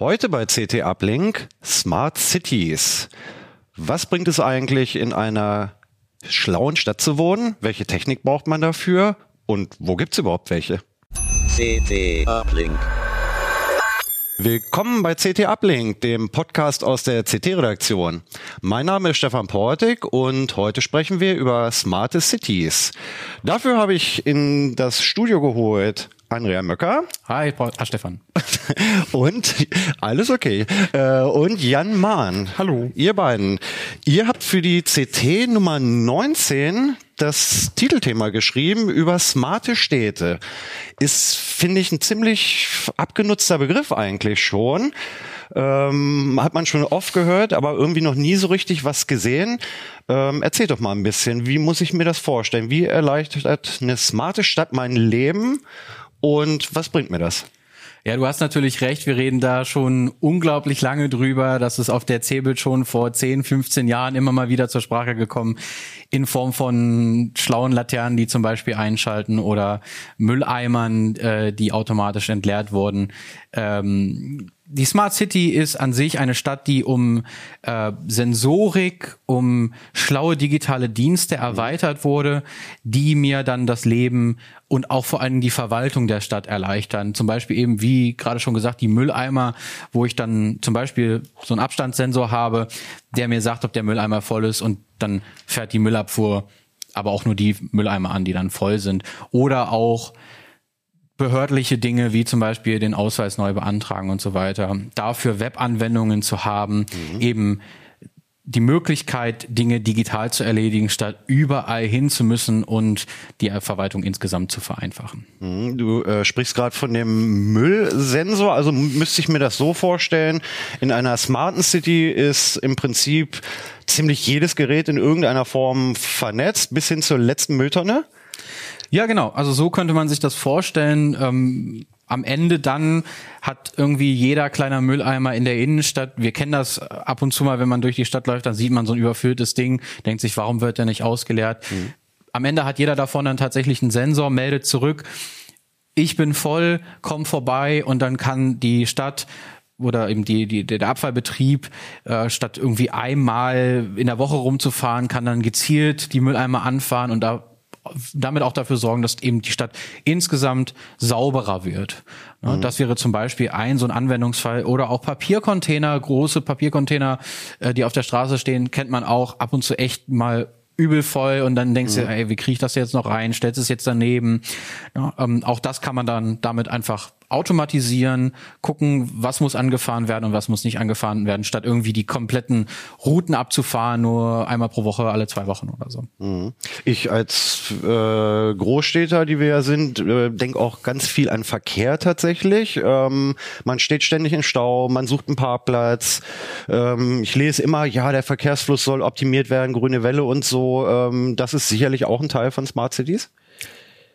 Heute bei CT Uplink Smart Cities. Was bringt es eigentlich in einer schlauen Stadt zu wohnen? Welche Technik braucht man dafür? Und wo gibt's überhaupt welche? CT Uplink. Willkommen bei CT Uplink, dem Podcast aus der CT-Redaktion. Mein Name ist Stefan Portik und heute sprechen wir über smarte Cities. Dafür habe ich in das Studio geholt Andrea Möcker. Hi, Paul, ah, Stefan. und alles okay. Äh, und Jan Mahn. Hallo. Ihr beiden. Ihr habt für die CT Nummer 19 das Titelthema geschrieben über smarte Städte. Ist, finde ich, ein ziemlich abgenutzter Begriff eigentlich schon. Ähm, hat man schon oft gehört, aber irgendwie noch nie so richtig was gesehen. Ähm, erzähl doch mal ein bisschen, wie muss ich mir das vorstellen? Wie erleichtert eine smarte Stadt mein Leben? Und was bringt mir das? Ja, du hast natürlich recht. Wir reden da schon unglaublich lange drüber. Das ist auf der Cebit schon vor 10, 15 Jahren immer mal wieder zur Sprache gekommen. In Form von schlauen Laternen, die zum Beispiel einschalten oder Mülleimern, äh, die automatisch entleert wurden. Ähm, die Smart City ist an sich eine Stadt, die um äh, Sensorik, um schlaue digitale Dienste erweitert wurde, die mir dann das Leben und auch vor allem die Verwaltung der Stadt erleichtern. Zum Beispiel eben, wie gerade schon gesagt, die Mülleimer, wo ich dann zum Beispiel so einen Abstandssensor habe, der mir sagt, ob der Mülleimer voll ist und dann fährt die Müllabfuhr aber auch nur die Mülleimer an, die dann voll sind. Oder auch behördliche Dinge wie zum Beispiel den Ausweis neu beantragen und so weiter, dafür Webanwendungen zu haben, mhm. eben die Möglichkeit, Dinge digital zu erledigen, statt überall hin zu müssen und die Verwaltung insgesamt zu vereinfachen. Mhm. Du äh, sprichst gerade von dem Müllsensor, also müsste ich mir das so vorstellen, in einer smarten City ist im Prinzip ziemlich jedes Gerät in irgendeiner Form vernetzt, bis hin zur letzten Mülltonne. Ja, genau. Also so könnte man sich das vorstellen. Ähm, am Ende dann hat irgendwie jeder kleiner Mülleimer in der Innenstadt, wir kennen das ab und zu mal, wenn man durch die Stadt läuft, dann sieht man so ein überfülltes Ding, denkt sich, warum wird der nicht ausgeleert? Mhm. Am Ende hat jeder davon dann tatsächlich einen Sensor, meldet zurück, ich bin voll, komm vorbei und dann kann die Stadt oder eben die, die, der Abfallbetrieb, äh, statt irgendwie einmal in der Woche rumzufahren, kann dann gezielt die Mülleimer anfahren und da damit auch dafür sorgen, dass eben die Stadt insgesamt sauberer wird. Mhm. Das wäre zum Beispiel ein so ein Anwendungsfall oder auch Papiercontainer, große Papiercontainer, äh, die auf der Straße stehen, kennt man auch ab und zu echt mal übel voll und dann denkst mhm. du, ey, wie kriege ich das jetzt noch rein? Stellst es jetzt daneben? Ja, ähm, auch das kann man dann damit einfach automatisieren, gucken, was muss angefahren werden und was muss nicht angefahren werden, statt irgendwie die kompletten Routen abzufahren, nur einmal pro Woche, alle zwei Wochen oder so. Mhm. Ich als äh, Großstädter, die wir ja sind, äh, denke auch ganz viel an Verkehr tatsächlich. Ähm, man steht ständig im Stau, man sucht einen Parkplatz. Ähm, ich lese immer, ja, der Verkehrsfluss soll optimiert werden, grüne Welle und so. Ähm, das ist sicherlich auch ein Teil von Smart Cities.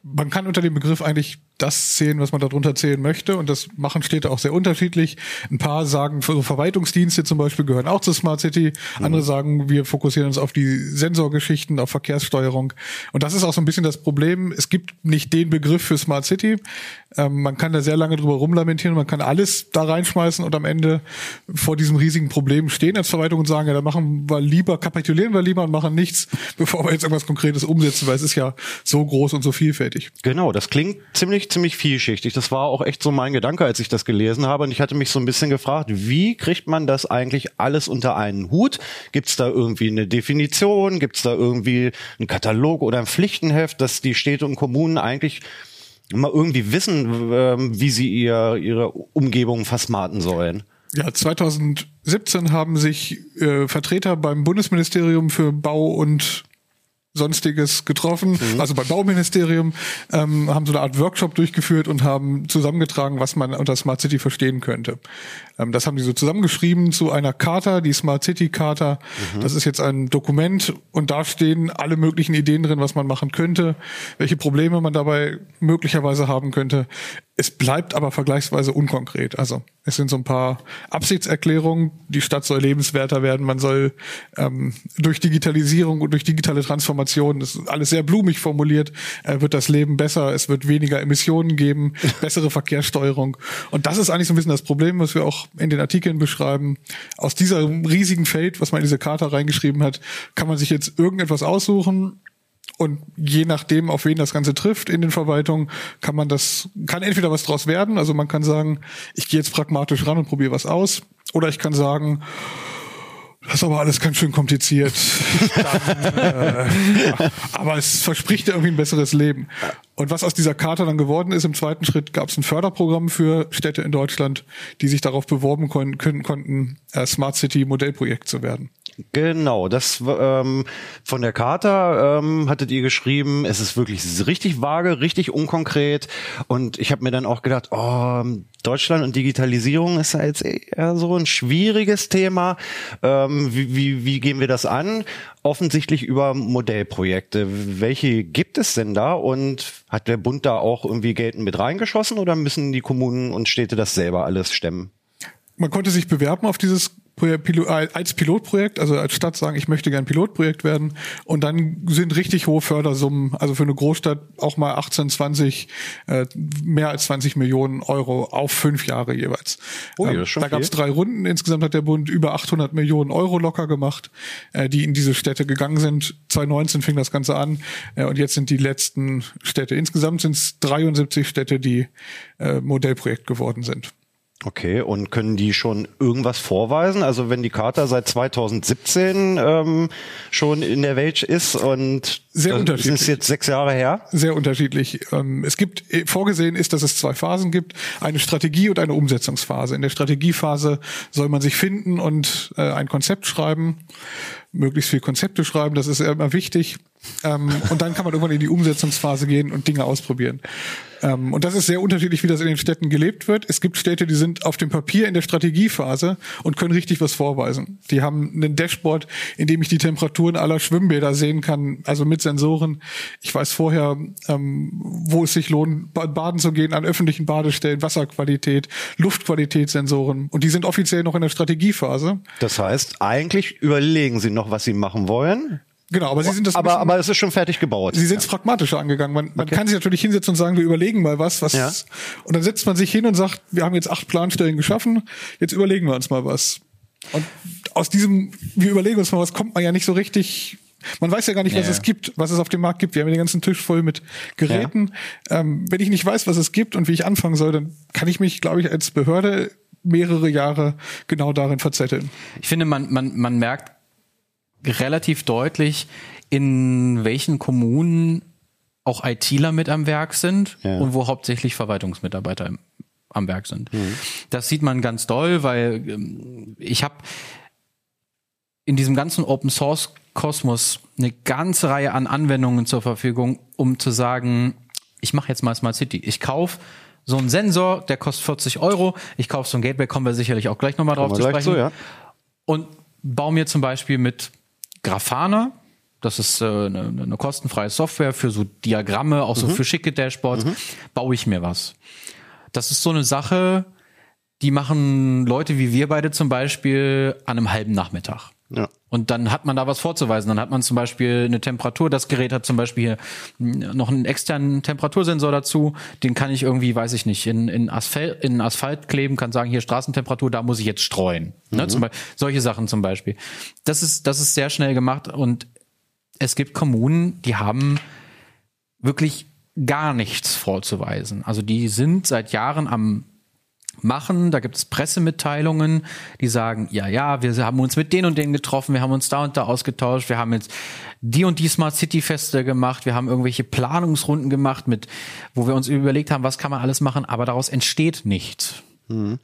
Man kann unter dem Begriff eigentlich das zählen, was man darunter zählen möchte. Und das machen Städte auch sehr unterschiedlich. Ein paar sagen, so Verwaltungsdienste zum Beispiel gehören auch zur Smart City. Andere mhm. sagen, wir fokussieren uns auf die Sensorgeschichten, auf Verkehrssteuerung. Und das ist auch so ein bisschen das Problem. Es gibt nicht den Begriff für Smart City. Ähm, man kann da sehr lange drüber rumlamentieren. Man kann alles da reinschmeißen und am Ende vor diesem riesigen Problem stehen als Verwaltung und sagen, ja, da machen wir lieber, kapitulieren wir lieber und machen nichts, bevor wir jetzt irgendwas Konkretes umsetzen, weil es ist ja so groß und so vielfältig. Genau, das klingt ziemlich ziemlich, vielschichtig. Das war auch echt so mein Gedanke, als ich das gelesen habe. Und ich hatte mich so ein bisschen gefragt, wie kriegt man das eigentlich alles unter einen Hut? Gibt es da irgendwie eine Definition? Gibt es da irgendwie einen Katalog oder ein Pflichtenheft, dass die Städte und Kommunen eigentlich mal irgendwie wissen, ähm, wie sie ihr, ihre Umgebung versmarten sollen? Ja, 2017 haben sich äh, Vertreter beim Bundesministerium für Bau und Sonstiges getroffen, mhm. also beim Bauministerium, ähm, haben so eine Art Workshop durchgeführt und haben zusammengetragen, was man unter Smart City verstehen könnte. Ähm, das haben die so zusammengeschrieben zu einer Charta, die Smart City Charta. Mhm. Das ist jetzt ein Dokument und da stehen alle möglichen Ideen drin, was man machen könnte, welche Probleme man dabei möglicherweise haben könnte. Es bleibt aber vergleichsweise unkonkret. Also es sind so ein paar Absichtserklärungen. Die Stadt soll lebenswerter werden. Man soll ähm, durch Digitalisierung und durch digitale Transformation, das ist alles sehr blumig formuliert, äh, wird das Leben besser. Es wird weniger Emissionen geben, bessere Verkehrssteuerung. Und das ist eigentlich so ein bisschen das Problem, was wir auch in den Artikeln beschreiben. Aus dieser riesigen Feld, was man in diese Charta reingeschrieben hat, kann man sich jetzt irgendetwas aussuchen und je nachdem, auf wen das Ganze trifft in den Verwaltungen, kann man das, kann entweder was draus werden. Also man kann sagen, ich gehe jetzt pragmatisch ran und probiere was aus. Oder ich kann sagen, das ist aber alles ganz schön kompliziert. dann, äh, ja. Aber es verspricht ja irgendwie ein besseres Leben. Und was aus dieser Karte dann geworden ist, im zweiten Schritt gab es ein Förderprogramm für Städte in Deutschland, die sich darauf beworben können, konnten, äh, Smart City Modellprojekt zu werden. Genau, das ähm, von der Charta ähm, hattet ihr geschrieben, es ist wirklich richtig vage, richtig unkonkret und ich habe mir dann auch gedacht, oh, Deutschland und Digitalisierung ist ja jetzt eher so ein schwieriges Thema. Ähm, wie, wie, wie gehen wir das an? Offensichtlich über Modellprojekte. Welche gibt es denn da und hat der Bund da auch irgendwie Geld mit reingeschossen oder müssen die Kommunen und Städte das selber alles stemmen? Man konnte sich bewerben auf dieses als Pilotprojekt, also als Stadt sagen, ich möchte gern Pilotprojekt werden und dann sind richtig hohe Fördersummen, also für eine Großstadt auch mal 18, 20, äh, mehr als 20 Millionen Euro auf fünf Jahre jeweils. Oh, ähm, da gab es drei Runden, insgesamt hat der Bund über 800 Millionen Euro locker gemacht, äh, die in diese Städte gegangen sind. 2019 fing das Ganze an äh, und jetzt sind die letzten Städte. Insgesamt sind es 73 Städte, die äh, Modellprojekt geworden sind. Okay, und können die schon irgendwas vorweisen? Also wenn die Charta seit 2017 ähm, schon in der Welt ist und sehr unterschiedlich. ist jetzt sechs Jahre her? Sehr unterschiedlich. Ähm, es gibt äh, vorgesehen ist, dass es zwei Phasen gibt: eine Strategie und eine Umsetzungsphase. In der Strategiephase soll man sich finden und äh, ein Konzept schreiben, möglichst viel Konzepte schreiben. Das ist immer wichtig. Ähm, und dann kann man irgendwann in die Umsetzungsphase gehen und Dinge ausprobieren. Ähm, und das ist sehr unterschiedlich, wie das in den Städten gelebt wird. Es gibt Städte, die sind auf dem Papier in der Strategiephase und können richtig was vorweisen. Die haben ein Dashboard, in dem ich die Temperaturen aller Schwimmbäder sehen kann, also mit Sensoren. Ich weiß vorher, ähm, wo es sich lohnt, baden zu gehen an öffentlichen Badestellen, Wasserqualität, Luftqualitätssensoren. Und die sind offiziell noch in der Strategiephase. Das heißt, eigentlich überlegen Sie noch, was Sie machen wollen. Genau, aber sie sind das. Aber, aber es ist schon fertig gebaut. Sie sind es ja. pragmatischer angegangen. Man, man okay. kann sich natürlich hinsetzen und sagen, wir überlegen mal was, was. Ja. Und dann setzt man sich hin und sagt, wir haben jetzt acht Planstellen geschaffen, jetzt überlegen wir uns mal was. Und aus diesem, wir überlegen uns mal was, kommt man ja nicht so richtig. Man weiß ja gar nicht, was ja, es gibt, was es auf dem Markt gibt. Wir haben den ganzen Tisch voll mit Geräten. Ähm, wenn ich nicht weiß, was es gibt und wie ich anfangen soll, dann kann ich mich, glaube ich, als Behörde mehrere Jahre genau darin verzetteln. Ich finde, man, man, man merkt relativ deutlich, in welchen Kommunen auch ITler mit am Werk sind ja. und wo hauptsächlich Verwaltungsmitarbeiter am Werk sind. Mhm. Das sieht man ganz doll, weil ähm, ich habe in diesem ganzen Open Source Kosmos eine ganze Reihe an Anwendungen zur Verfügung, um zu sagen, ich mache jetzt mal Smart City. Ich kaufe so einen Sensor, der kostet 40 Euro. Ich kaufe so ein Gateway, kommen wir sicherlich auch gleich nochmal drauf zu sprechen. So, ja. Und baue mir zum Beispiel mit Grafana. Das ist äh, eine, eine kostenfreie Software für so Diagramme, auch so mhm. für schicke Dashboards. Mhm. Baue ich mir was. Das ist so eine Sache, die machen Leute wie wir beide zum Beispiel an einem halben Nachmittag. Ja. Und dann hat man da was vorzuweisen. Dann hat man zum Beispiel eine Temperatur. Das Gerät hat zum Beispiel hier noch einen externen Temperatursensor dazu. Den kann ich irgendwie, weiß ich nicht, in, in, Asphalt, in Asphalt kleben, kann sagen, hier Straßentemperatur, da muss ich jetzt streuen. Ne, mhm. Ne? Zum Beispiel, solche Sachen zum Beispiel. Das ist, das ist sehr schnell gemacht. Und es gibt Kommunen, die haben wirklich gar nichts vorzuweisen. Also die sind seit Jahren am machen. Da gibt es Pressemitteilungen, die sagen, ja, ja, wir haben uns mit denen und denen getroffen, wir haben uns da und da ausgetauscht, wir haben jetzt die und die Smart City Feste gemacht, wir haben irgendwelche Planungsrunden gemacht, mit, wo wir uns überlegt haben, was kann man alles machen, aber daraus entsteht nichts. Mhm.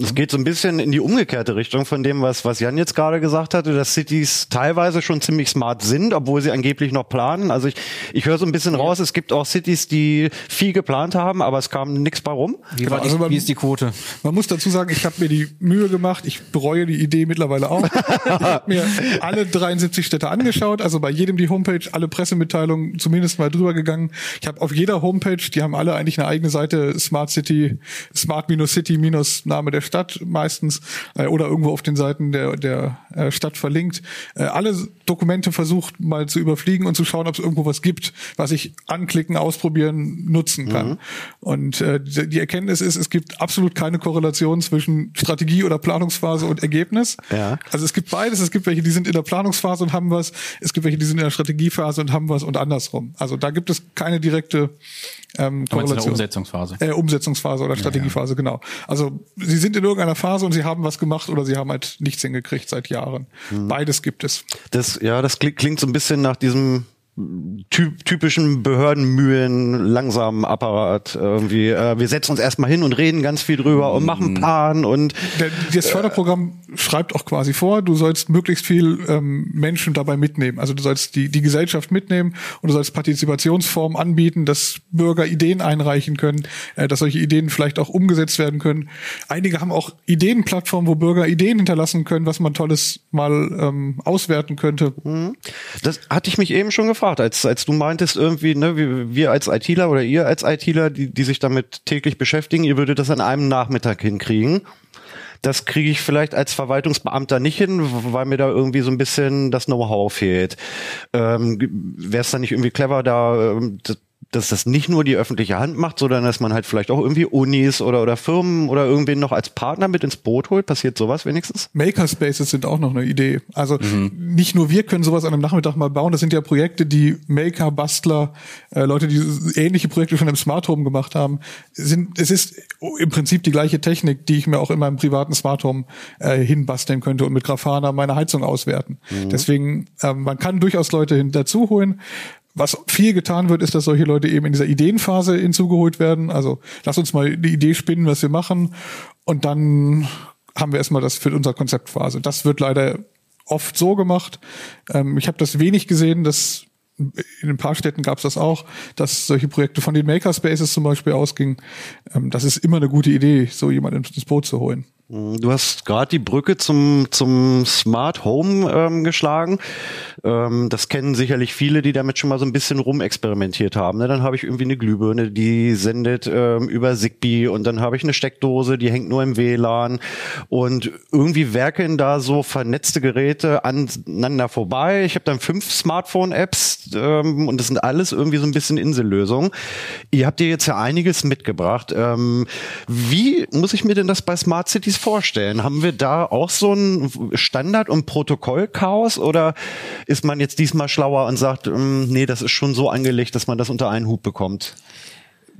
Es geht so ein bisschen in die umgekehrte Richtung von dem, was, was Jan jetzt gerade gesagt hatte, dass Cities teilweise schon ziemlich smart sind, obwohl sie angeblich noch planen. Also ich, ich höre so ein bisschen raus, es gibt auch Cities, die viel geplant haben, aber es kam nichts bei rum. Wie, war die, Also man- wie ist die Quote? Man muss dazu sagen, ich habe mir die Mühe gemacht, ich bereue die Idee mittlerweile auch. ich habe mir alle 73 Städte angeschaut, also bei jedem die Homepage, alle Pressemitteilungen zumindest mal drüber gegangen. Ich habe auf jeder Homepage, die haben alle eigentlich eine eigene Seite, Smart City, Smart-City-Name der Stadt meistens äh, oder irgendwo auf den Seiten der, der äh, Stadt verlinkt. Äh, alle Dokumente versucht mal zu überfliegen und zu schauen, ob es irgendwo was gibt, was ich anklicken, ausprobieren, nutzen kann. Und äh, die die Erkenntnis ist, es gibt absolut keine Korrelation zwischen Strategie oder Planungsphase und Ergebnis. Ja. Also es gibt beides. Es gibt welche, die sind in der Planungsphase und haben was. Es gibt welche, die sind in der Strategiephase und haben was und andersrum. Also da gibt es keine direkte ähm, meinst in der Korrelation. Umsetzungsphase. Äh, Umsetzungsphase oder Strategiephase, genau. Also sie sind in irgendeiner Phase und sie haben was gemacht oder sie haben halt nichts hingekriegt seit Jahren. Beides gibt es. Das, ja, das klingt, so ein bisschen nach diesem typ, typischen Behördenmühlen langsamen Apparat irgendwie. Äh, wir setzen uns erstmal hin und reden ganz viel drüber und machen einen Plan und das Förderprogramm schreibt auch quasi vor, du sollst möglichst viel ähm, Menschen dabei mitnehmen. Also du sollst die, die Gesellschaft mitnehmen und du sollst Partizipationsformen anbieten, dass Bürger Ideen einreichen können, äh, dass solche Ideen vielleicht auch umgesetzt werden können. Einige haben auch Ideenplattformen, wo Bürger Ideen hinterlassen können, was man Tolles mal ähm, auswerten könnte. Das hatte ich mich eben schon gefragt, als, als du meintest irgendwie, ne, wir, wir als ITler oder ihr als ITler, die, die sich damit täglich beschäftigen, ihr würdet das an einem Nachmittag hinkriegen. Das kriege ich vielleicht als Verwaltungsbeamter nicht hin, weil mir da irgendwie so ein bisschen das Know-how fehlt. Ähm, Wäre es dann nicht irgendwie clever, da ähm, dass das nicht nur die öffentliche Hand macht, sondern dass man halt vielleicht auch irgendwie Unis oder, oder Firmen oder irgendwen noch als Partner mit ins Boot holt? Passiert sowas wenigstens? Makerspaces sind auch noch eine Idee. Also nicht nur wir können sowas an einem Nachmittag mal bauen. Das sind ja Projekte, die Maker, Bastler, äh, Leute, die ähnliche Projekte schon im Smart Home gemacht haben, sind. Es ist im Prinzip die gleiche Technik, die ich mir auch in meinem privaten Smart Home äh, hinbasteln könnte und mit Grafana meine Heizung auswerten. Deswegen ähm, man kann durchaus Leute hin dazu holen. Was viel getan wird, ist, dass solche Leute eben in dieser Ideenphase hinzugeholt werden. Also lass uns mal die Idee spinnen, was wir machen. Und dann haben wir erstmal das für unsere Konzeptphase. Das wird leider oft so gemacht. Ähm, ich habe das wenig gesehen, dass in ein paar Städten gab es das auch, dass solche Projekte von den Makerspaces zum Beispiel ausgingen. Ähm, das ist immer eine gute Idee, so jemanden ins Boot zu holen. Du hast gerade die Brücke zum, zum Smart Home ähm, geschlagen. Ähm, das kennen sicherlich viele, die damit schon mal so ein bisschen rumexperimentiert haben. Ne? Dann habe ich irgendwie eine Glühbirne, die sendet ähm, über Zigbee und dann habe ich eine Steckdose, die hängt nur im WLAN und irgendwie werkeln da so vernetzte Geräte aneinander vorbei. Ich habe dann fünf Smartphone-Apps ähm, und das sind alles irgendwie so ein bisschen Insellösungen. Ihr habt ihr jetzt ja einiges mitgebracht. Ähm, wie muss ich mir denn das bei Smart Cities vorstellen? Haben wir da auch so ein Standard- und Protokollchaos oder ist man jetzt diesmal schlauer und sagt, ähm, nee, das ist schon so angelegt, dass man das unter einen Hut bekommt?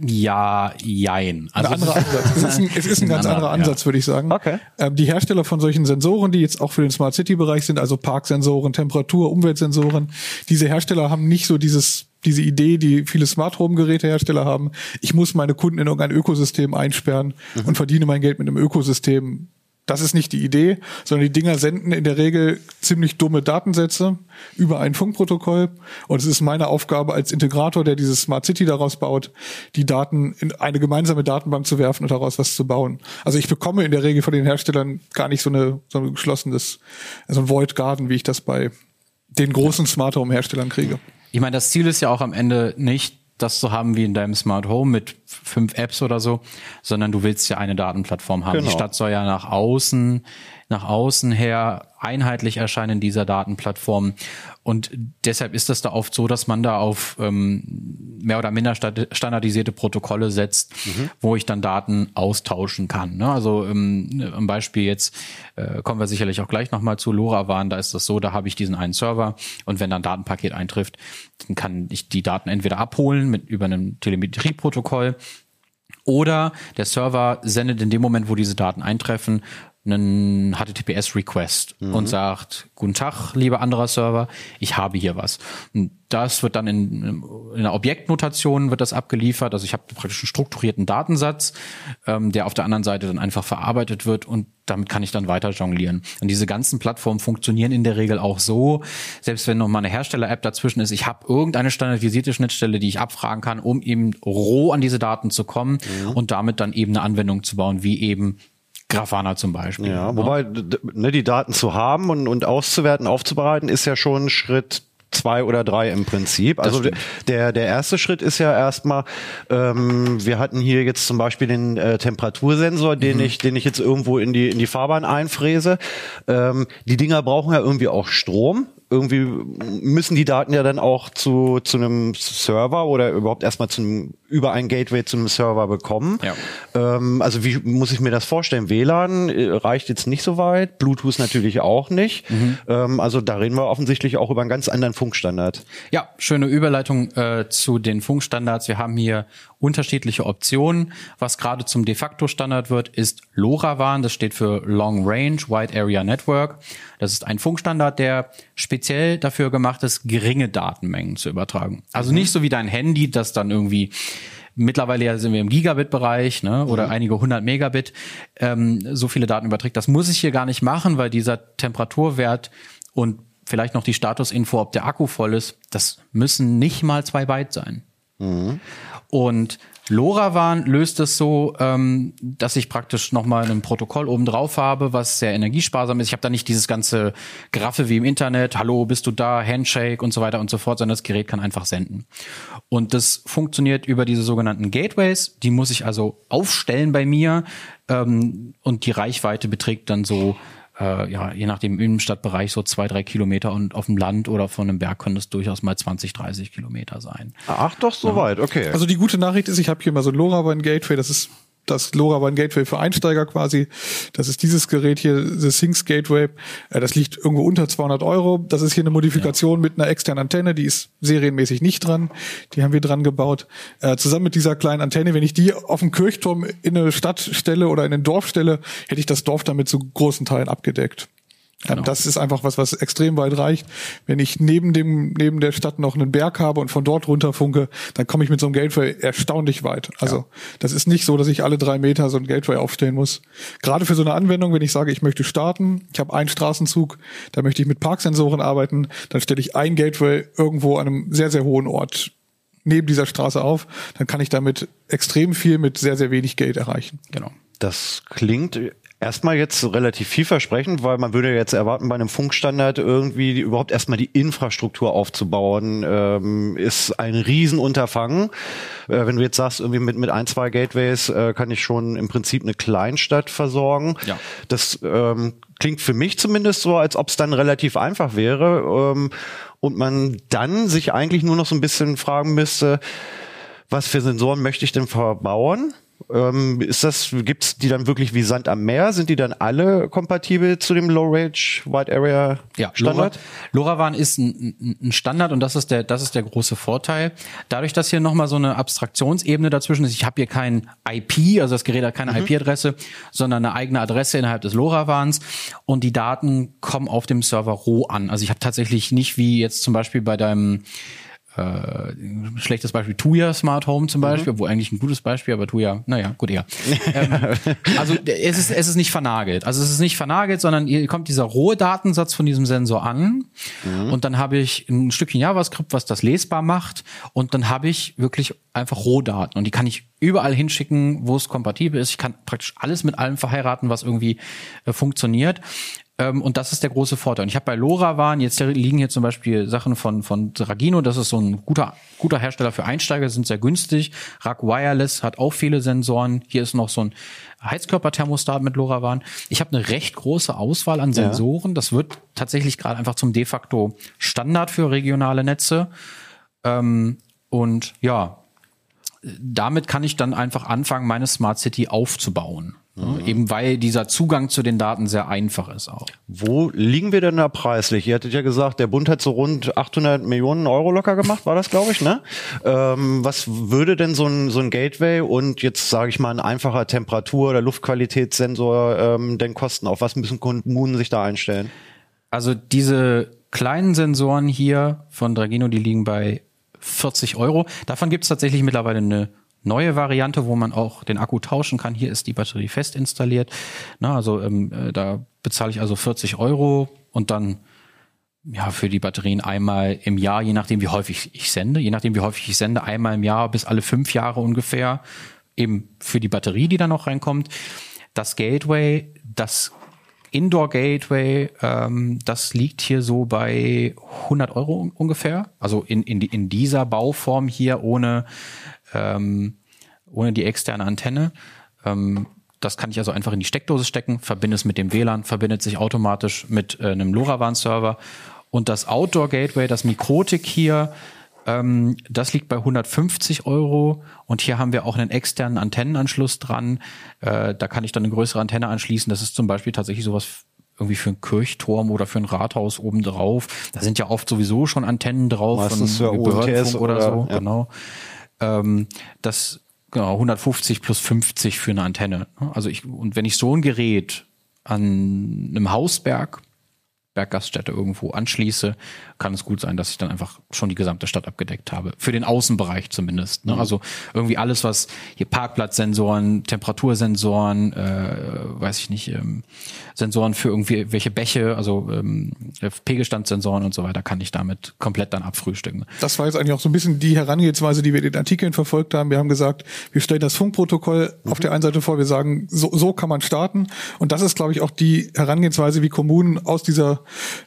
Ja, jein. Ein anderer Ansatz. Es ist ein, es ist ein ganz anderer Ansatz, würde ich sagen. Okay. Ähm, die Hersteller von solchen Sensoren, die jetzt auch für den Smart City Bereich sind, also Parksensoren, Temperatur, Umweltsensoren, diese Hersteller haben nicht so dieses diese Idee, die viele Smart Home Gerätehersteller haben. Ich muss meine Kunden in irgendein Ökosystem einsperren und verdiene mein Geld mit einem Ökosystem. Das ist nicht die Idee, sondern die Dinger senden in der Regel ziemlich dumme Datensätze über ein Funkprotokoll. Und es ist meine Aufgabe als Integrator, der dieses Smart City daraus baut, die Daten in eine gemeinsame Datenbank zu werfen und daraus was zu bauen. Also ich bekomme in der Regel von den Herstellern gar nicht so eine so ein geschlossenes, so ein Void Garden, wie ich das bei den großen Smart Home Herstellern kriege. Ich meine, das Ziel ist ja auch am Ende nicht, das zu haben wie in deinem Smart Home mit fünf Apps oder so, sondern du willst ja eine Datenplattform haben. Genau. Die Stadt soll ja nach außen, nach außen her einheitlich erscheinen in dieser Datenplattform. Und deshalb ist das da oft so, dass man da auf ähm, mehr oder minder standardisierte Protokolle setzt, wo ich dann Daten austauschen kann. Ne? Also ähm, am Beispiel jetzt äh, kommen wir sicherlich auch gleich nochmal zu LoRaWAN, da ist das so, da habe ich diesen einen Server und wenn dann ein Datenpaket eintrifft, dann kann ich die Daten entweder abholen mit über einem Telemetrieprotokoll oder der Server sendet in dem Moment, wo diese Daten eintreffen, einen HTTPS-Request und sagt, guten Tag, lieber anderer Server, ich habe hier was. Und das wird dann in, in einer Objektnotation wird das abgeliefert. Also ich habe praktisch einen strukturierten Datensatz, ähm, der auf der anderen Seite dann einfach verarbeitet wird und damit kann ich dann weiter jonglieren. Und diese ganzen Plattformen funktionieren in der Regel auch so, selbst wenn noch mal eine Hersteller-App dazwischen ist, ich habe irgendeine standardisierte Schnittstelle, die ich abfragen kann, um eben roh an diese Daten zu kommen und damit dann eben eine Anwendung zu bauen, wie eben Grafana zum Beispiel. Ja, ne? wobei ne, die Daten zu haben und, und auszuwerten, aufzubereiten, ist ja schon Schritt zwei oder drei im Prinzip. Also der der erste Schritt ist ja erstmal, ähm, wir hatten hier jetzt zum Beispiel den äh, Temperatursensor, den Mhm. ich den ich jetzt irgendwo in die in die Fahrbahn einfräse. Ähm, die Dinger brauchen ja irgendwie auch Strom. Irgendwie müssen die Daten ja dann auch zu zu einem Server oder überhaupt erstmal zu einem über ein Gateway zu einem Server bekommen. Ja. Ähm, also wie muss ich mir das vorstellen? WLAN äh, reicht jetzt nicht so weit, Bluetooth natürlich auch nicht. Mhm. Ähm, also da reden wir offensichtlich auch über einen ganz anderen Funkstandard. Ja, schöne Überleitung äh, zu den Funkstandards. Wir haben hier unterschiedliche Optionen. Was gerade zum de facto Standard wird, ist LoRaWAN. Das steht für Long Range Wide Area Network. Das ist ein Funkstandard, der speziell dafür gemacht ist, geringe Datenmengen zu übertragen. Also nicht so wie dein Handy, das dann irgendwie Mittlerweile ja sind wir im Gigabit-Bereich ne, oder einige hundert Megabit ähm, so viele Daten überträgt. Das muss ich hier gar nicht machen, weil dieser Temperaturwert und vielleicht noch die Statusinfo, ob der Akku voll ist, das müssen nicht mal zwei Byte sein. Und LoRaWAN löst es so, ähm, dass ich praktisch nochmal ein Protokoll oben drauf habe, was sehr energiesparsam ist. Ich habe da nicht dieses ganze Graffe wie im Internet, hallo, bist du da, Handshake und so weiter und so fort, sondern das Gerät kann einfach senden. Und das funktioniert über diese sogenannten Gateways. Die muss ich also aufstellen bei mir ähm, und die Reichweite beträgt dann so äh, ja, je nachdem im Innenstadtbereich so zwei, drei Kilometer und auf dem Land oder von einem Berg können es durchaus mal 20, 30 Kilometer sein. Ach doch, so weit, okay. Also die gute Nachricht ist, ich habe hier mal so ein LoRaWAN Gateway, das ist das LoRaWAN Gateway für Einsteiger quasi. Das ist dieses Gerät hier, The Things Gateway. Äh, Das liegt irgendwo unter 200 Euro. Das ist hier eine Modifikation mit einer externen Antenne, die ist serienmäßig nicht dran. Die haben wir dran gebaut. Äh, zusammen mit dieser kleinen Antenne, wenn ich die auf den Kirchturm in eine Stadt stelle oder in ein Dorf stelle, hätte ich das Dorf damit zu großen Teilen abgedeckt. Genau. Das ist einfach was, was extrem weit reicht. Wenn ich neben dem, neben der Stadt noch einen Berg habe und von dort runterfunke, dann komme ich mit so einem Gateway erstaunlich weit. Also, das ist nicht so, dass ich alle drei Meter so ein Gateway aufstellen muss. Gerade für so eine Anwendung, wenn ich sage, ich möchte starten, ich habe einen Straßenzug, da möchte ich mit Parksensoren arbeiten, dann stelle ich ein Gateway irgendwo an einem sehr, sehr hohen Ort neben dieser Straße auf, dann kann ich damit extrem viel mit sehr, sehr wenig Geld erreichen. Genau. Das klingt erstmal jetzt relativ vielversprechend, weil man würde jetzt erwarten, bei einem Funkstandard irgendwie die, überhaupt erstmal die Infrastruktur aufzubauen, ähm, ist ein Riesenunterfangen. Äh, wenn du jetzt sagst, irgendwie mit, mit ein, zwei Gateways äh, kann ich schon im Prinzip eine Kleinstadt versorgen. Ja. Das ähm, klingt für mich zumindest so, als ob es dann relativ einfach wäre ähm, und man dann sich eigentlich nur noch so ein bisschen fragen müsste, was für Sensoren möchte ich denn verbauen? Ähm, ist das, gibt's die dann wirklich wie Sand am Meer? Sind die dann alle kompatibel zu dem Low Range Wide Area Ja, Standard? LoRa, LoRaWAN ist ein, ein- Standard und das ist der, das ist der große Vorteil. Dadurch, dass hier nochmal so eine Abstraktionsebene dazwischen ist, ich habe hier kein IP, also das Gerät hat keine IP-Adresse, sondern eine eigene Adresse innerhalb des LoRaWANs und die Daten kommen auf dem Server roh an. Also ich habe tatsächlich nicht wie jetzt zum Beispiel bei deinem äh, schlechtes Beispiel Tuya Smart Home zum Beispiel, wo eigentlich ein gutes Beispiel, aber Tuya, naja, gut, egal. ähm, also es ist, es ist nicht vernagelt. Also es ist nicht vernagelt, sondern hier kommt dieser rohe Datensatz von diesem Sensor an und dann habe ich ein Stückchen JavaScript, was das lesbar macht und dann habe ich wirklich einfach Rohdaten und die kann ich überall hinschicken, wo es kompatibel ist. Ich kann praktisch alles mit allem verheiraten, was irgendwie äh, funktioniert. Ähm, und das ist der große Vorteil. Und ich habe bei LoRaWAN, jetzt liegen hier zum Beispiel Sachen von, von Dragino, das ist so ein guter, guter Hersteller für Einsteiger, sind sehr günstig. Rack Wireless hat auch viele Sensoren. Hier ist noch so ein Heizkörperthermostat mit LoRaWAN. Ich habe eine recht große Auswahl an Sensoren. Das wird tatsächlich gerade einfach zum de facto Standard für regionale Netze. Ähm, und ja, damit kann ich dann einfach anfangen, meine Smart City aufzubauen. Mhm. Eben weil dieser Zugang zu den Daten sehr einfach ist auch. Wo liegen wir denn da preislich? Ihr hattet ja gesagt, der Bund hat so rund 800 Millionen Euro locker gemacht, war das, glaube ich, ne? Ähm, was würde denn so ein, so ein Gateway und jetzt sage ich mal ein einfacher Temperatur- oder Luftqualitätssensor ähm, denn kosten? Auf was müssen Kommunen sich da einstellen? Also diese kleinen Sensoren hier von Dragino, die liegen bei 40 Euro. Davon gibt es tatsächlich mittlerweile eine neue Variante, wo man auch den Akku tauschen kann. Hier ist die Batterie fest installiert. Na, also ähm, äh, da bezahle ich also 40 Euro und dann ja für die Batterien einmal im Jahr, je nachdem wie häufig ich sende, je nachdem wie häufig ich sende, einmal im Jahr bis alle fünf Jahre ungefähr, eben für die Batterie, die dann noch reinkommt. Das Gateway, das Indoor Gateway, ähm, das liegt hier so bei 100 Euro ungefähr. Also in, in, in dieser Bauform hier ohne ähm, ohne die externe Antenne. Ähm, das kann ich also einfach in die Steckdose stecken, verbinde es mit dem WLAN, verbindet sich automatisch mit äh, einem LoRaWAN-Server. Und das Outdoor Gateway, das Mikrotik hier, ähm, das liegt bei 150 Euro. Und hier haben wir auch einen externen Antennenanschluss dran. Äh, da kann ich dann eine größere Antenne anschließen. Das ist zum Beispiel tatsächlich sowas irgendwie für einen Kirchturm oder für ein Rathaus oben drauf. Da sind ja oft sowieso schon Antennen drauf Meistens für UMTS oder, oder so, ja. genau. Ähm, das genau 150 plus 50 für eine Antenne. Also ich und wenn ich so ein Gerät an einem Hausberg Berggaststätte irgendwo anschließe, kann es gut sein, dass ich dann einfach schon die gesamte Stadt abgedeckt habe. Für den Außenbereich zumindest. Ne? Also irgendwie alles, was hier Parkplatzsensoren, Temperatursensoren, äh, weiß ich nicht, ähm, Sensoren für irgendwie welche Bäche, also ähm, Pegelstandsensoren und so weiter, kann ich damit komplett dann abfrühstücken. Das war jetzt eigentlich auch so ein bisschen die Herangehensweise, die wir in den Artikeln verfolgt haben. Wir haben gesagt, wir stellen das Funkprotokoll auf der einen Seite vor, wir sagen, so, so kann man starten. Und das ist, glaube ich, auch die Herangehensweise, wie Kommunen aus dieser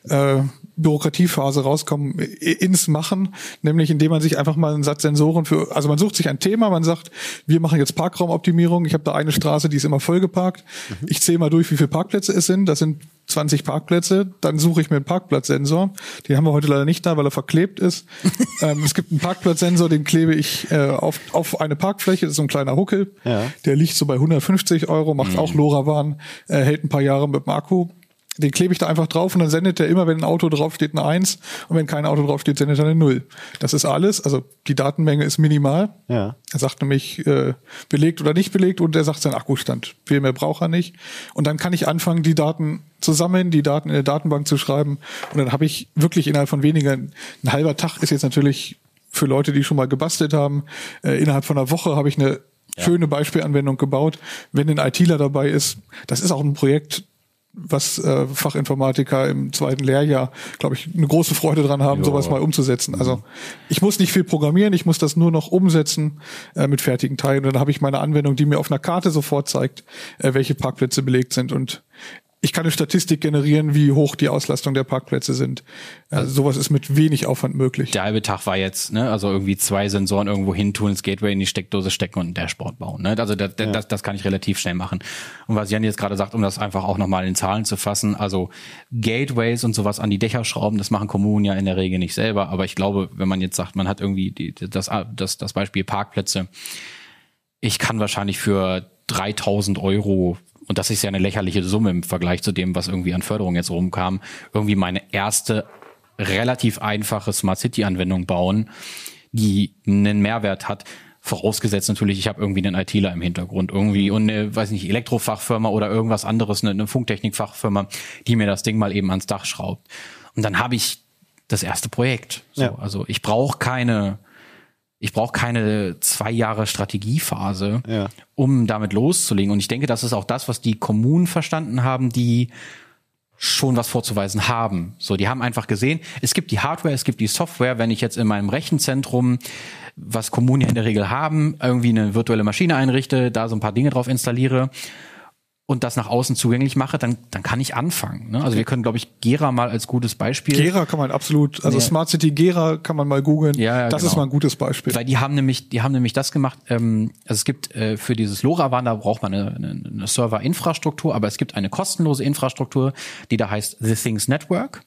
äh, Bürokratiephase rauskommen ins Machen, nämlich indem man sich einfach mal einen Satz Sensoren für, also man sucht sich ein Thema, man sagt, wir machen jetzt Parkraumoptimierung, ich habe da eine Straße, die ist immer vollgeparkt, ich zähle mal durch, wie viele Parkplätze es sind, das sind 20 Parkplätze, dann suche ich mir einen Parkplatzsensor, den haben wir heute leider nicht da, weil er verklebt ist. ähm, es gibt einen Parkplatzsensor, den klebe ich äh, auf, auf eine Parkfläche, das ist so ein kleiner Huckel, Ja. der liegt so bei 150 Euro, macht auch LoRaWAN, äh, hält ein paar Jahre mit dem Akku. Den klebe ich da einfach drauf und dann sendet er immer, wenn ein Auto draufsteht, eine Eins und wenn kein Auto draufsteht, sendet er eine Null. Das ist alles. Also die Datenmenge ist minimal. Ja. Er sagt nämlich äh, belegt oder nicht belegt und er sagt seinen Akkustand. Viel mehr braucht er nicht. Und dann kann ich anfangen, die Daten zu sammeln, die Daten in der Datenbank zu schreiben. Und dann habe ich wirklich innerhalb von weniger, ein halber Tag ist jetzt natürlich für Leute, die schon mal gebastelt haben, äh, innerhalb von einer Woche habe ich eine schöne Beispielanwendung gebaut. Wenn ein ITler dabei ist, das ist auch ein Projekt, was äh, Fachinformatiker im zweiten Lehrjahr, glaube ich, eine große Freude dran haben, Ja. sowas mal umzusetzen. Also ich muss nicht viel programmieren, ich muss das nur noch umsetzen äh, mit fertigen Teilen. Und dann habe ich meine Anwendung, die mir auf einer Karte sofort zeigt, äh, welche Parkplätze belegt sind. Und ich kann eine Statistik generieren, wie hoch die Auslastung der Parkplätze sind. Also sowas ist mit wenig Aufwand möglich. Der halbe Tag war jetzt, ne, also irgendwie zwei Sensoren irgendwo hin tun, das Gateway in die Steckdose stecken und ein Dashboard bauen. Ne? Also das, das, das kann ich relativ schnell machen. Und was Jan jetzt gerade sagt, um das einfach auch nochmal in Zahlen zu fassen, also Gateways und sowas an die Dächer schrauben, das machen Kommunen ja in der Regel nicht selber. Aber ich glaube, wenn man jetzt sagt, man hat irgendwie die, das, das, das Beispiel Parkplätze, ich kann wahrscheinlich für 3000 Euro und das ist ja eine lächerliche Summe im Vergleich zu dem, was irgendwie an Förderung jetzt rumkam, irgendwie meine erste relativ einfache Smart City Anwendung bauen, die einen Mehrwert hat. Vorausgesetzt natürlich, ich habe irgendwie einen ITler im Hintergrund irgendwie und eine, weiß nicht, Elektrofachfirma oder irgendwas anderes, eine, eine Funktechnikfachfirma, die mir das Ding mal eben ans Dach schraubt. Und dann habe ich das erste Projekt. So, Ja. Also ich brauche keine, ich brauche keine zwei Jahre Strategiephase, Ja. um damit loszulegen. Und ich denke, das ist auch das, was die Kommunen verstanden haben, die schon was vorzuweisen haben. So, die haben einfach gesehen, es gibt die Hardware, es gibt die Software. Wenn ich jetzt in meinem Rechenzentrum, was Kommunen ja in der Regel haben, irgendwie eine virtuelle Maschine einrichte, da so ein paar Dinge drauf installiere und das nach außen zugänglich mache, dann, dann kann ich anfangen. Ne? Also wir können, glaube ich, Gera mal als gutes Beispiel. Gera kann man absolut, also Ja. Smart City Gera kann man mal googeln. Ja, ja, das genau. ist mal ein gutes Beispiel. Weil die haben nämlich, die haben nämlich das gemacht, ähm, also es gibt äh, für dieses LoRaWAN, da braucht man eine, eine, eine Serverinfrastruktur, aber es gibt eine kostenlose Infrastruktur, die da heißt The Things Network.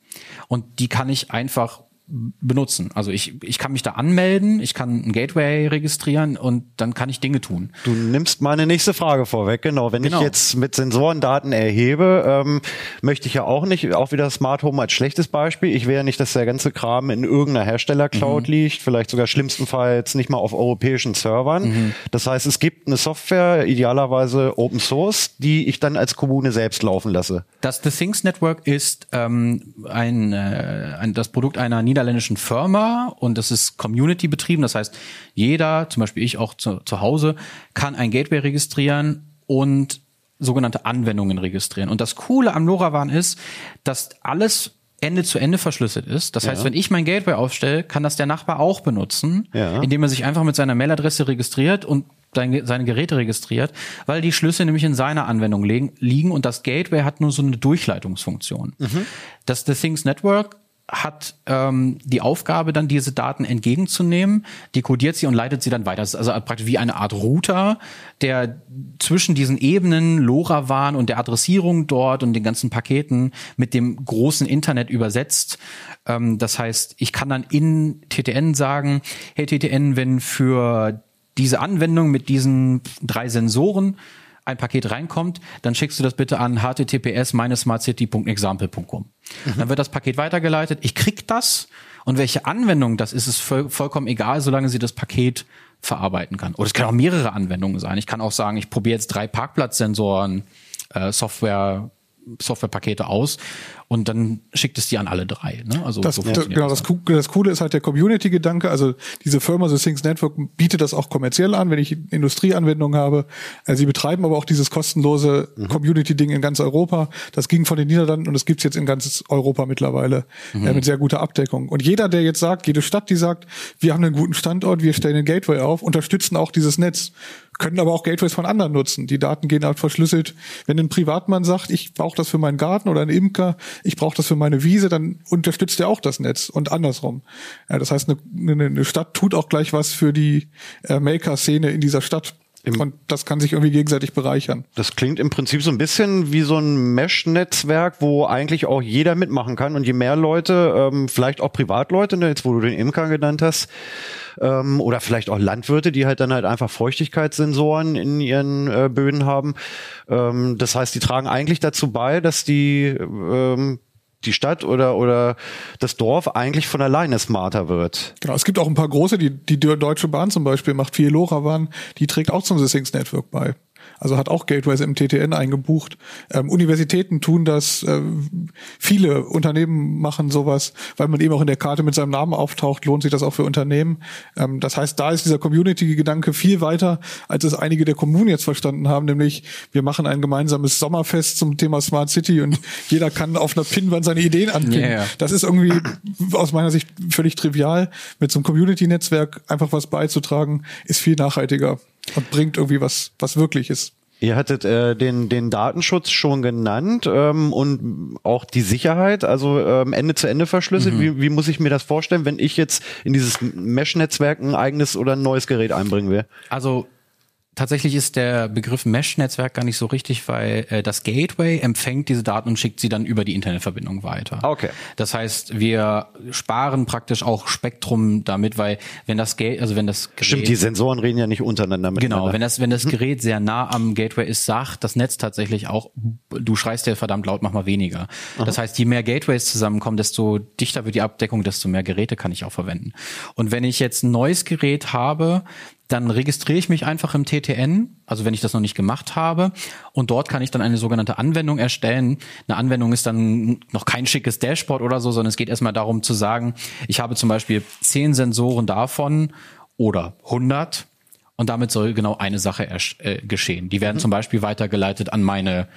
Und die kann ich einfach benutzen. Also ich, ich kann mich da anmelden, ich kann ein Gateway registrieren und dann kann ich Dinge tun. Du nimmst meine nächste Frage vorweg, genau. Wenn Genau. ich jetzt mit Sensoren Daten erhebe, ähm, möchte ich ja auch nicht, auch wieder Smart Home als schlechtes Beispiel. Ich will ja nicht, dass der ganze Kram in irgendeiner Hersteller-Cloud liegt, vielleicht sogar schlimmstenfalls nicht mal auf europäischen Servern. Das heißt, es gibt eine Software, idealerweise Open Source, die ich dann als Kommune selbst laufen lasse. Das The Things Network ist ähm, ein, äh, ein, das Produkt einer niederländischen Firma und das ist Community betrieben. Das heißt, jeder, zum Beispiel ich auch zu, zu Hause, kann ein Gateway registrieren und sogenannte Anwendungen registrieren. Und das Coole am LoRaWAN ist, dass alles Ende zu Ende verschlüsselt ist. Das heißt, wenn ich mein Gateway aufstelle, kann das der Nachbar auch benutzen, Ja. indem er sich einfach mit seiner Mailadresse registriert und sein- seine Geräte registriert, weil die Schlüssel nämlich in seiner Anwendung liegen, liegen und das Gateway hat nur so eine Durchleitungsfunktion. Das The Things Network hat ähm, die Aufgabe, dann diese Daten entgegenzunehmen, dekodiert sie und leitet sie dann weiter. Das ist also praktisch wie eine Art Router, der zwischen diesen Ebenen LoRaWAN und der Adressierung dort und den ganzen Paketen mit dem großen Internet übersetzt. Ähm, das heißt, ich kann dann in TTN sagen, hey TTN, wenn für diese Anwendung mit diesen drei Sensoren ein Paket reinkommt, dann schickst du das bitte an https smartcity.example.com. Dann wird das Paket weitergeleitet. Ich krieg das und welche Anwendung das ist, ist voll, vollkommen egal, solange sie das Paket verarbeiten kann. Oder es kann auch mehrere Anwendungen sein. Ich kann auch sagen, ich probiere jetzt drei Parkplatzsensoren, äh, Software, Softwarepakete aus und dann schickt es die an alle drei. Ne? Also Das, so das, genau, das das, Coo- das Coole ist halt der Community-Gedanke. Also diese Firma The Things Network bietet das auch kommerziell an, wenn ich Industrieanwendungen habe. Also sie betreiben aber auch dieses kostenlose Community-Ding in ganz Europa. Das ging von den Niederlanden und es gibt's jetzt in ganz Europa mittlerweile äh, mit sehr guter Abdeckung. Und jeder, der jetzt sagt, jede Stadt, die sagt, wir haben einen guten Standort, wir stellen einen Gateway auf, unterstützen auch dieses Netz können aber auch Gateways von anderen nutzen. Die Daten gehen halt verschlüsselt. Wenn ein Privatmann sagt, ich brauche das für meinen Garten oder ein Imker, ich brauche das für meine Wiese, dann unterstützt er auch das Netz und andersrum. Ja, das heißt, eine, eine, Stadt tut auch gleich was für die äh, Maker-Szene in dieser Stadt. Und das kann sich irgendwie gegenseitig bereichern. Das klingt im Prinzip so ein bisschen wie so ein Mesh-Netzwerk, wo eigentlich auch jeder mitmachen kann. Und je mehr Leute, ähm, vielleicht auch Privatleute, ne, jetzt wo du den Imker genannt hast, ähm, oder vielleicht auch Landwirte, die halt dann halt einfach Feuchtigkeitssensoren in ihren äh, Böden haben. Ähm, das heißt, die tragen eigentlich dazu bei, dass die ähm, die Stadt oder oder das Dorf eigentlich von alleine smarter wird. Genau, es gibt auch ein paar große, die, die Deutsche Bahn zum Beispiel macht viel LoRaWAN, die trägt auch zum Sysinx Network bei. Also hat auch Gateways im TTN eingebucht. Ähm, Universitäten tun das, äh, viele Unternehmen machen sowas, weil man eben auch in der Karte mit seinem Namen auftaucht, lohnt sich das auch für Unternehmen. Ähm, das heißt, da ist dieser Community-Gedanke viel weiter, als es einige der Kommunen jetzt verstanden haben, nämlich wir machen ein gemeinsames Sommerfest zum Thema Smart City und jeder kann auf einer Pinwand seine Ideen anpinnen. Ja. Das ist irgendwie aus meiner Sicht völlig trivial. Mit so einem Community-Netzwerk einfach was beizutragen, ist viel nachhaltiger und bringt irgendwie was, was wirklich ist. Ihr hattet äh, den, den Datenschutz schon genannt ähm, und auch die Sicherheit, also ähm, Ende zu Ende verschlüsselt. Wie, wie muss ich mir das vorstellen, wenn ich jetzt in dieses Mesh-Netzwerk ein eigenes oder ein neues Gerät einbringen will? Also tatsächlich ist der Begriff Mesh-Netzwerk gar nicht so richtig, weil äh, das Gateway empfängt diese Daten und schickt sie dann über die Internetverbindung weiter. Okay. Das heißt, wir sparen praktisch auch Spektrum damit, weil wenn das Gate, also wenn das Gerät, Stimmt, die Sensoren reden ja nicht untereinander Genau, miteinander. wenn das, wenn das Gerät sehr nah am Gateway ist, sagt das Netz tatsächlich auch, du schreist dir verdammt laut, mach mal weniger. Das heißt, je mehr Gateways zusammenkommen, desto dichter wird die Abdeckung, desto mehr Geräte kann ich auch verwenden. Und wenn ich jetzt ein neues Gerät habe, dann registriere ich mich einfach im TTN, also wenn ich das noch nicht gemacht habe, und dort kann ich dann eine sogenannte Anwendung erstellen. Eine Anwendung ist dann noch kein schickes Dashboard oder so, sondern es geht erstmal darum zu sagen, ich habe zum Beispiel zehn Sensoren davon oder 100 und damit soll genau eine Sache äh, geschehen. Die werden zum Beispiel weitergeleitet an meine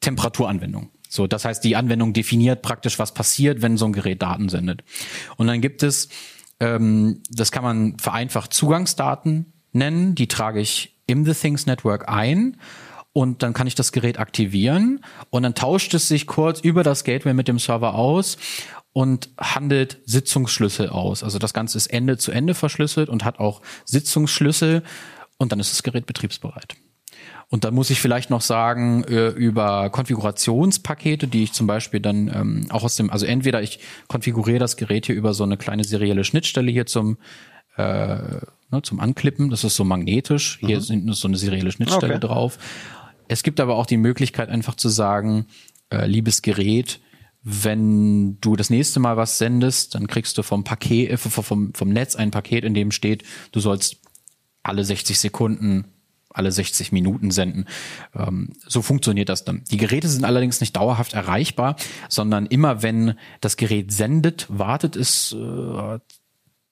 Temperaturanwendung. So, das heißt, die Anwendung definiert praktisch, was passiert, wenn so ein Gerät Daten sendet. Und dann gibt es, ähm, das kann man vereinfacht Zugangsdaten nennen, die trage ich im The Things Network ein und dann kann ich das Gerät aktivieren und dann tauscht es sich kurz über das Gateway mit dem Server aus und handelt Sitzungsschlüssel aus. Also das Ganze ist Ende zu Ende verschlüsselt und hat auch Sitzungsschlüssel und dann ist das Gerät betriebsbereit. Und dann muss ich vielleicht noch sagen, äh, über Konfigurationspakete, die ich zum Beispiel dann ähm, auch aus dem, also entweder ich konfiguriere das Gerät hier über so eine kleine serielle Schnittstelle hier zum äh, ne, zum Anklippen. Das ist so magnetisch. Hier Mhm. sind so eine serielle Schnittstelle Okay. drauf. Es gibt aber auch die Möglichkeit, einfach zu sagen, äh, liebes Gerät, wenn du das nächste Mal was sendest, dann kriegst du vom Paket, äh, vom, vom, vom Netz ein Paket, in dem steht, du sollst alle 60 Sekunden, alle 60 Minuten senden. Ähm, so funktioniert das dann. Die Geräte sind allerdings nicht dauerhaft erreichbar, sondern immer wenn das Gerät sendet, wartet es äh,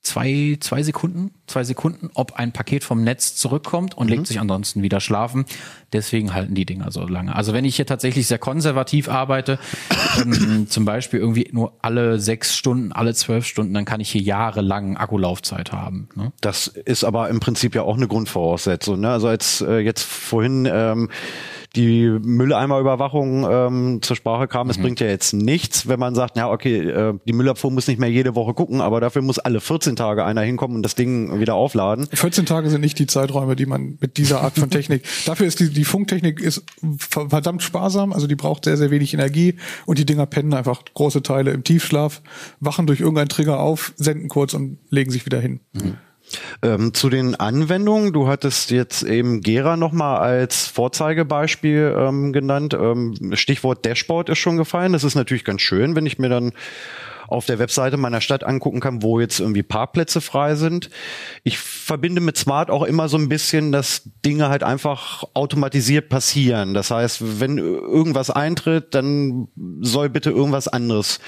zwei, zwei Sekunden, zwei Sekunden, ob ein Paket vom Netz zurückkommt und legt sich ansonsten wieder schlafen. Deswegen halten die Dinger so lange. Also wenn ich hier tatsächlich sehr konservativ arbeite, ähm, zum Beispiel irgendwie nur alle sechs Stunden, alle zwölf Stunden, dann kann ich hier jahrelang Akkulaufzeit haben. Ne? Das ist aber im Prinzip ja auch eine Grundvoraussetzung. Ne? Also als äh, jetzt vorhin ähm, die Mülleimerüberwachung ähm, zur Sprache kam, es bringt ja jetzt nichts, wenn man sagt, ja okay, äh, die Müllabfuhr muss nicht mehr jede Woche gucken, aber dafür muss alle 14 Tage einer hinkommen und das Ding wieder aufladen. 14 Tage sind nicht die Zeiträume, die man mit dieser Art von Technik. Dafür ist die, die Funktechnik ist verdammt sparsam, also die braucht sehr, sehr wenig Energie und die Dinger pennen einfach große Teile im Tiefschlaf, wachen durch irgendeinen Trigger auf, senden kurz und legen sich wieder hin. Ähm, zu den Anwendungen, du hattest jetzt eben Gera nochmal als Vorzeigebeispiel ähm, genannt. Ähm, Stichwort Dashboard ist schon gefallen. Das ist natürlich ganz schön, wenn ich mir dann auf der Webseite meiner Stadt angucken kann, wo jetzt irgendwie Parkplätze frei sind. Ich verbinde mit Smart auch immer so ein bisschen, dass Dinge halt einfach automatisiert passieren. Das heißt, wenn irgendwas eintritt, dann soll bitte irgendwas anderes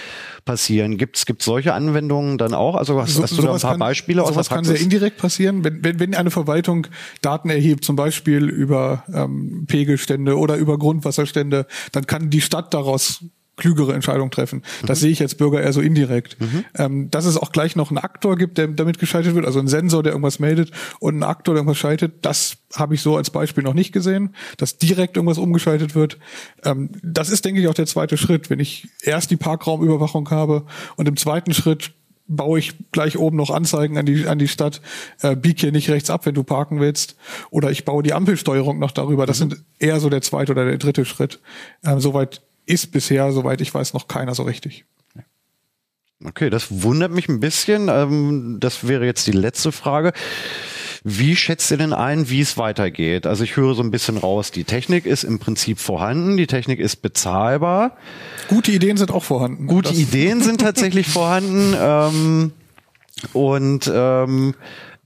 passieren. Gibt es solche Anwendungen dann auch? Also hast, hast du da ein paar kann- Beispiele aus der sowas kann sehr Praxis? indirekt passieren, wenn, wenn, wenn eine Verwaltung Daten erhebt, zum Beispiel über ähm, Pegelstände oder über Grundwasserstände, dann kann die Stadt daraus klügere Entscheidungen treffen. Das sehe ich als Bürger eher so indirekt. Ähm, dass es auch gleich noch einen Aktor gibt, der damit geschaltet wird, also ein Sensor, der irgendwas meldet und ein Aktor, der irgendwas schaltet, das habe ich so als Beispiel noch nicht gesehen, dass direkt irgendwas umgeschaltet wird. Ähm, das ist, denke ich, auch der zweite Schritt, wenn ich erst die Parkraumüberwachung habe und im zweiten Schritt baue ich gleich oben noch Anzeigen an die, an die Stadt, äh, bieg hier nicht rechts ab, wenn du parken willst. Oder ich baue die Ampelsteuerung noch darüber. Das sind eher so der zweite oder der dritte Schritt. Ähm, soweit ist bisher, soweit ich weiß, noch keiner so richtig. Okay, das wundert mich ein bisschen. Ähm, das wäre jetzt die letzte Frage. Wie schätzt ihr denn ein, wie es weitergeht? Also ich höre so ein bisschen raus, die Technik ist im Prinzip vorhanden, die Technik ist bezahlbar, Gute Ideen sind auch vorhanden. gute Das- Ideen sind tatsächlich vorhanden ähm, und ähm,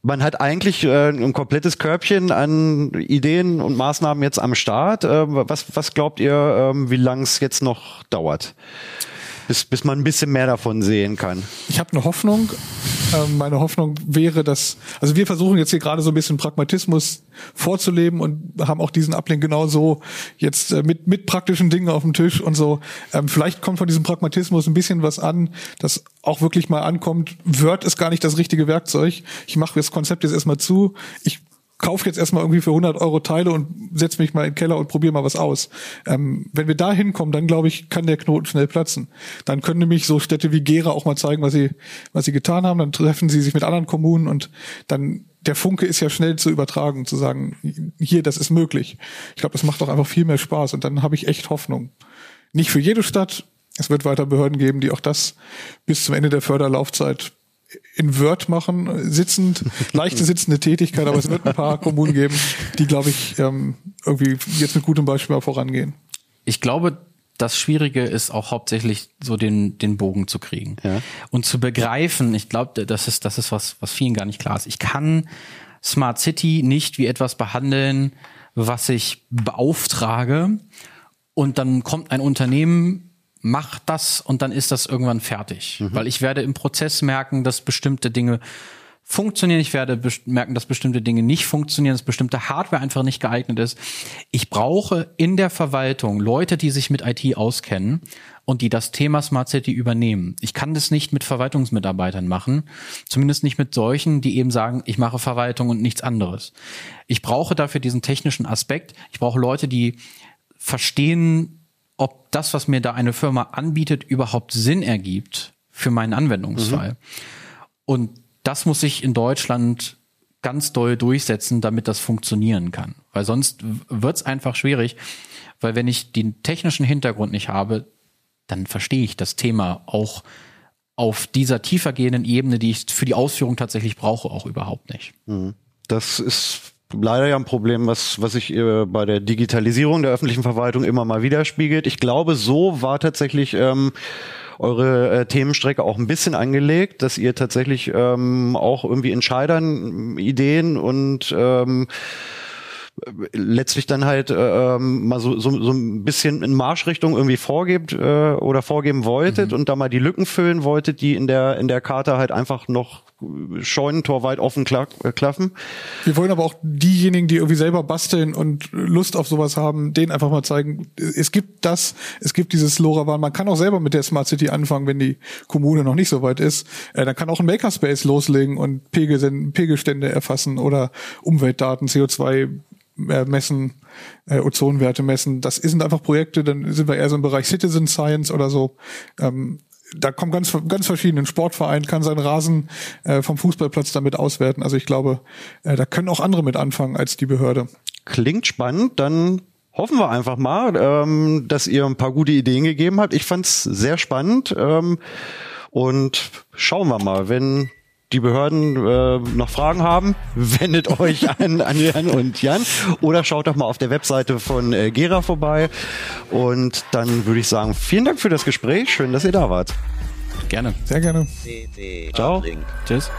man hat eigentlich äh, ein komplettes Körbchen an Ideen und Maßnahmen jetzt am Start. Äh, was, was glaubt ihr, ähm, wie lang es jetzt noch dauert? Bis, bis man ein bisschen mehr davon sehen kann. Ich habe eine Hoffnung. Ähm, meine Hoffnung wäre, dass, also wir versuchen jetzt hier gerade so ein bisschen Pragmatismus vorzuleben und haben auch diesen Ablink genau so jetzt äh, mit, mit praktischen Dingen auf dem Tisch und so. Ähm, vielleicht kommt von diesem Pragmatismus ein bisschen was an, das auch wirklich mal ankommt. Word ist gar nicht das richtige Werkzeug. Ich mache das Konzept jetzt erstmal zu. Ich kauf jetzt erstmal irgendwie für 100 Euro Teile und setz mich mal in den Keller und probiere mal was aus. Ähm, wenn wir da hinkommen, dann glaube ich, kann der Knoten schnell platzen. Dann können nämlich so Städte wie Gera auch mal zeigen, was sie, was sie getan haben. Dann treffen sie sich mit anderen Kommunen und dann der Funke ist ja schnell zu übertragen, zu sagen, hier, das ist möglich. Ich glaube, das macht doch einfach viel mehr Spaß und dann habe ich echt Hoffnung. Nicht für jede Stadt. Es wird weiter Behörden geben, die auch das bis zum Ende der Förderlaufzeit in Word machen, sitzend, leichte sitzende Tätigkeit, aber es wird ein paar Kommunen geben, die, glaube ich, ähm, irgendwie jetzt mit gutem Beispiel mal vorangehen. Ich glaube, das Schwierige ist auch hauptsächlich so den, den Bogen zu kriegen Ja. und zu begreifen. Ich glaube, das ist, das ist was, was vielen gar nicht klar ist. Ich kann Smart City nicht wie etwas behandeln, was ich beauftrage und dann kommt ein Unternehmen, macht das und dann ist das irgendwann fertig. Weil ich werde im Prozess merken, dass bestimmte Dinge funktionieren. Ich werde merken, dass bestimmte Dinge nicht funktionieren, dass bestimmte Hardware einfach nicht geeignet ist. Ich brauche in der Verwaltung Leute, die sich mit IT auskennen und die das Thema Smart City übernehmen. Ich kann das nicht mit Verwaltungsmitarbeitern machen, zumindest nicht mit solchen, die eben sagen, ich mache Verwaltung und nichts anderes. Ich brauche dafür diesen technischen Aspekt. Ich brauche Leute, die verstehen, ob das, was mir da eine Firma anbietet, überhaupt Sinn ergibt für meinen Anwendungsfall. Und das muss ich in Deutschland ganz doll durchsetzen, damit das funktionieren kann. Weil sonst wird's einfach schwierig, weil wenn ich den technischen Hintergrund nicht habe, dann verstehe ich das Thema auch auf dieser tiefergehenden Ebene, die ich für die Ausführung tatsächlich brauche, auch überhaupt nicht. Das ist leider ja ein Problem, was, was sich äh, bei der Digitalisierung der öffentlichen Verwaltung immer mal widerspiegelt. Ich glaube, so war tatsächlich ähm, eure äh, Themenstrecke auch ein bisschen angelegt, dass ihr tatsächlich ähm, auch irgendwie Entscheidern Ideen und ähm, letztlich dann halt äh, ähm, mal so, so, so ein bisschen in Marschrichtung irgendwie vorgibt äh, oder vorgeben wolltet und da mal die Lücken füllen wolltet, die in der in der Karte halt einfach noch Scheunentor weit offen kla äh, klaffen. Wir wollen aber auch diejenigen, die irgendwie selber basteln und Lust auf sowas haben, denen einfach mal zeigen, es gibt das, es gibt dieses LoRaWAN. Man kann auch selber mit der Smart City anfangen, wenn die Kommune noch nicht so weit ist. Äh, dann kann auch ein Makerspace loslegen und Pegel, Pegelstände erfassen oder Umweltdaten, CO2 äh, messen, äh, Ozonwerte messen. Das sind einfach Projekte, dann sind wir eher so im Bereich Citizen Science oder so. Ähm, da kommen ganz, ganz verschiedene Sportverein, kann seinen Rasen äh, vom Fußballplatz damit auswerten. Also ich glaube, äh, da können auch andere mit anfangen als die Behörde. Klingt spannend, dann hoffen wir einfach mal, ähm, dass ihr ein paar gute Ideen gegeben habt. Ich fand's sehr spannend ähm, und schauen wir mal, wenn die Behörden äh, noch Fragen haben, wendet euch an, an Jan und Jan oder schaut doch mal auf der Webseite von äh, Gera vorbei. Und dann würde ich sagen, vielen Dank für das Gespräch. Schön, dass ihr da wart. Gerne. Sehr gerne. Ciao. Tschüss.